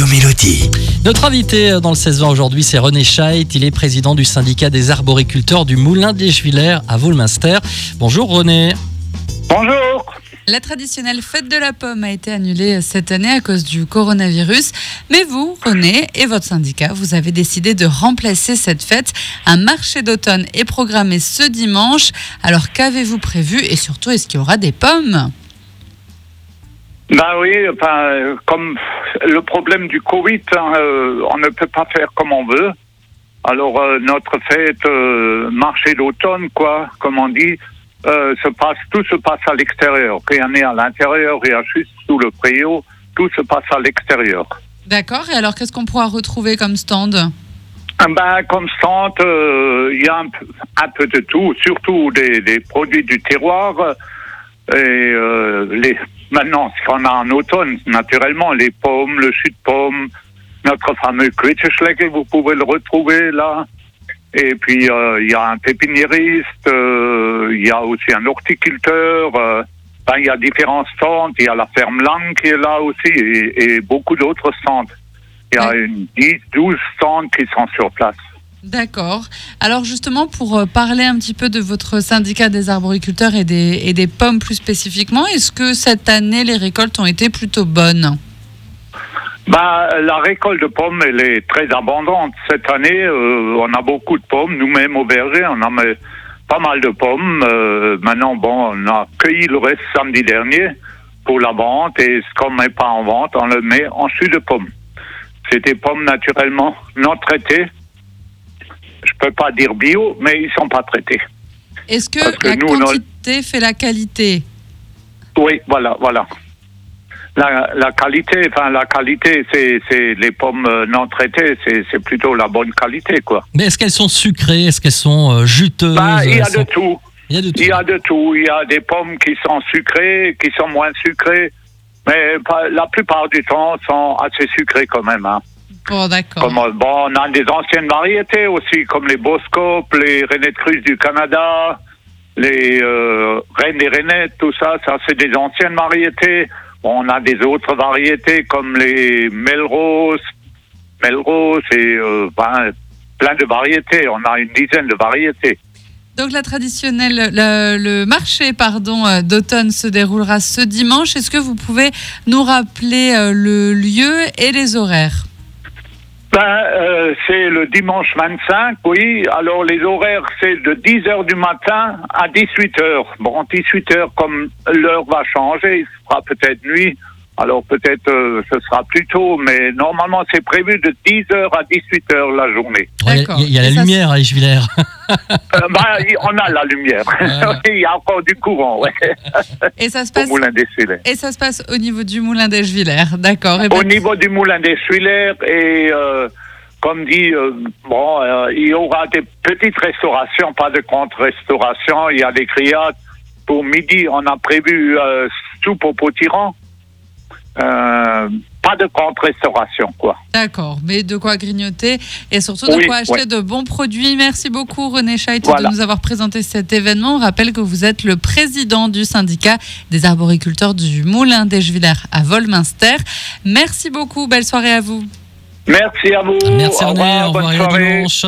Radio Mélodie. Notre invité dans le 16-20 aujourd'hui, c'est René Scheidt. Il est président du syndicat des arboriculteurs du Moulin des Juillers à Volminster. Bonjour René. Bonjour. La traditionnelle fête de la pomme a été annulée cette année à cause du coronavirus. Mais vous, René, et votre syndicat, vous avez décidé de remplacer cette fête. Un marché d'automne est programmé ce dimanche. Alors qu'avez-vous prévu et surtout, est-ce qu'il y aura des pommes? Ben oui, euh, comme le problème du Covid, hein, euh, on ne peut pas faire comme on veut. Alors euh, notre fête, euh, marché d'automne, quoi, comme on dit, euh, se passe, tout se passe à l'extérieur. Rien n'est à l'intérieur, rien juste sous le préau, tout se passe à l'extérieur. D'accord. Et alors, qu'est-ce qu'on pourra retrouver comme stand? Ah Ben, comme stand, il y a un, peu- un peu de tout, surtout des, des produits du terroir. Et les, maintenant, ce qu'on a en automne, naturellement, les pommes, le jus de pomme, notre fameux Quetschleck, vous pouvez le retrouver là. Et puis, euh, il y a un pépiniériste, euh, il y a aussi un horticulteur. euh, il y a différents stands. Il y a la ferme Lang qui est là aussi et, et beaucoup d'autres stands. Il y a Ouais. une 10, 12 stands qui sont sur place. D'accord. Alors justement, pour euh, parler un petit peu de votre syndicat des arboriculteurs et des, pommes plus spécifiquement, est-ce que cette année, les récoltes ont été plutôt bonnes? Bah, la récolte de pommes, elle est très abondante. Cette année, euh, on a beaucoup de pommes. Nous-mêmes au verger, on a pas mal de pommes. Euh, maintenant, bon, on a cueilli le reste samedi dernier pour la vente. Et ce qu'on met pas en vente, on le met en jus de pommes. C'est des pommes naturellement non traitées. Je peux pas dire bio, mais ils sont pas traités. Est-ce que, Parce que la on quantité fait la qualité? Oui, voilà, voilà. La, la qualité, enfin la qualité, c'est c'est les pommes euh, non traitées, c'est c'est plutôt la bonne qualité, quoi. Mais est-ce qu'elles sont sucrées? Est-ce qu'elles sont euh, juteuses? Bah, il y a sont- de tout. Il y a de tout. Il y a de tout. Il y a des pommes qui sont sucrées, qui sont moins sucrées, mais la plupart du temps sont assez sucrées quand même. Hein. Bon, d'accord. Comme, euh, bon, on a des anciennes variétés aussi, comme les Boscopes, les Rainettes Crus du Canada, les euh, Reines Rainettes, tout ça, ça c'est des anciennes variétés. Bon, on a des autres variétés comme les Melrose, Melrose et euh, ben, plein de variétés. On a une dizaine de variétés. Donc la traditionnelle, le, le marché pardon euh, d'automne se déroulera ce dimanche. Est-ce que vous pouvez nous rappeler euh, le lieu et les horaires? Ben, euh, c'est le dimanche 25, oui. Alors, les horaires, c'est de 10 heures du matin à 18 heures. Bon, 18 heures, comme l'heure va changer, il sera peut-être nuit. Alors, peut-être euh, ce sera plus tôt, mais normalement, c'est prévu de 10 heures à 18 heures la journée. Ouais. Il y a, y la ça, lumière à Eschwiller. Euh, ben, y- on a la lumière. Voilà. il y a encore du courant, ouais, Et ça se au passe Moulin des et ça se passe au niveau du moulin d'Eschwiller. D'accord. Eh ben, Au niveau du moulin des Suilaires et euh, comme dit, euh, bon, euh, il y aura des petites restaurations, pas de contre-restauration. Il y a des criades. Pour midi, on a prévu euh, soupe au potiron. Euh, pas de contre-restauration, quoi. D'accord, mais de quoi grignoter et surtout de Oui, quoi acheter ouais. de bons produits. Merci beaucoup René Scheidt Voilà. de nous avoir présenté cet événement. On rappelle que vous êtes le président du syndicat des arboriculteurs du Moulin d'Eschwiller à Volminster. Merci beaucoup, belle soirée à vous. Merci à vous. Merci Au René, revoir, au bonne revoir et à soirée. dimanche.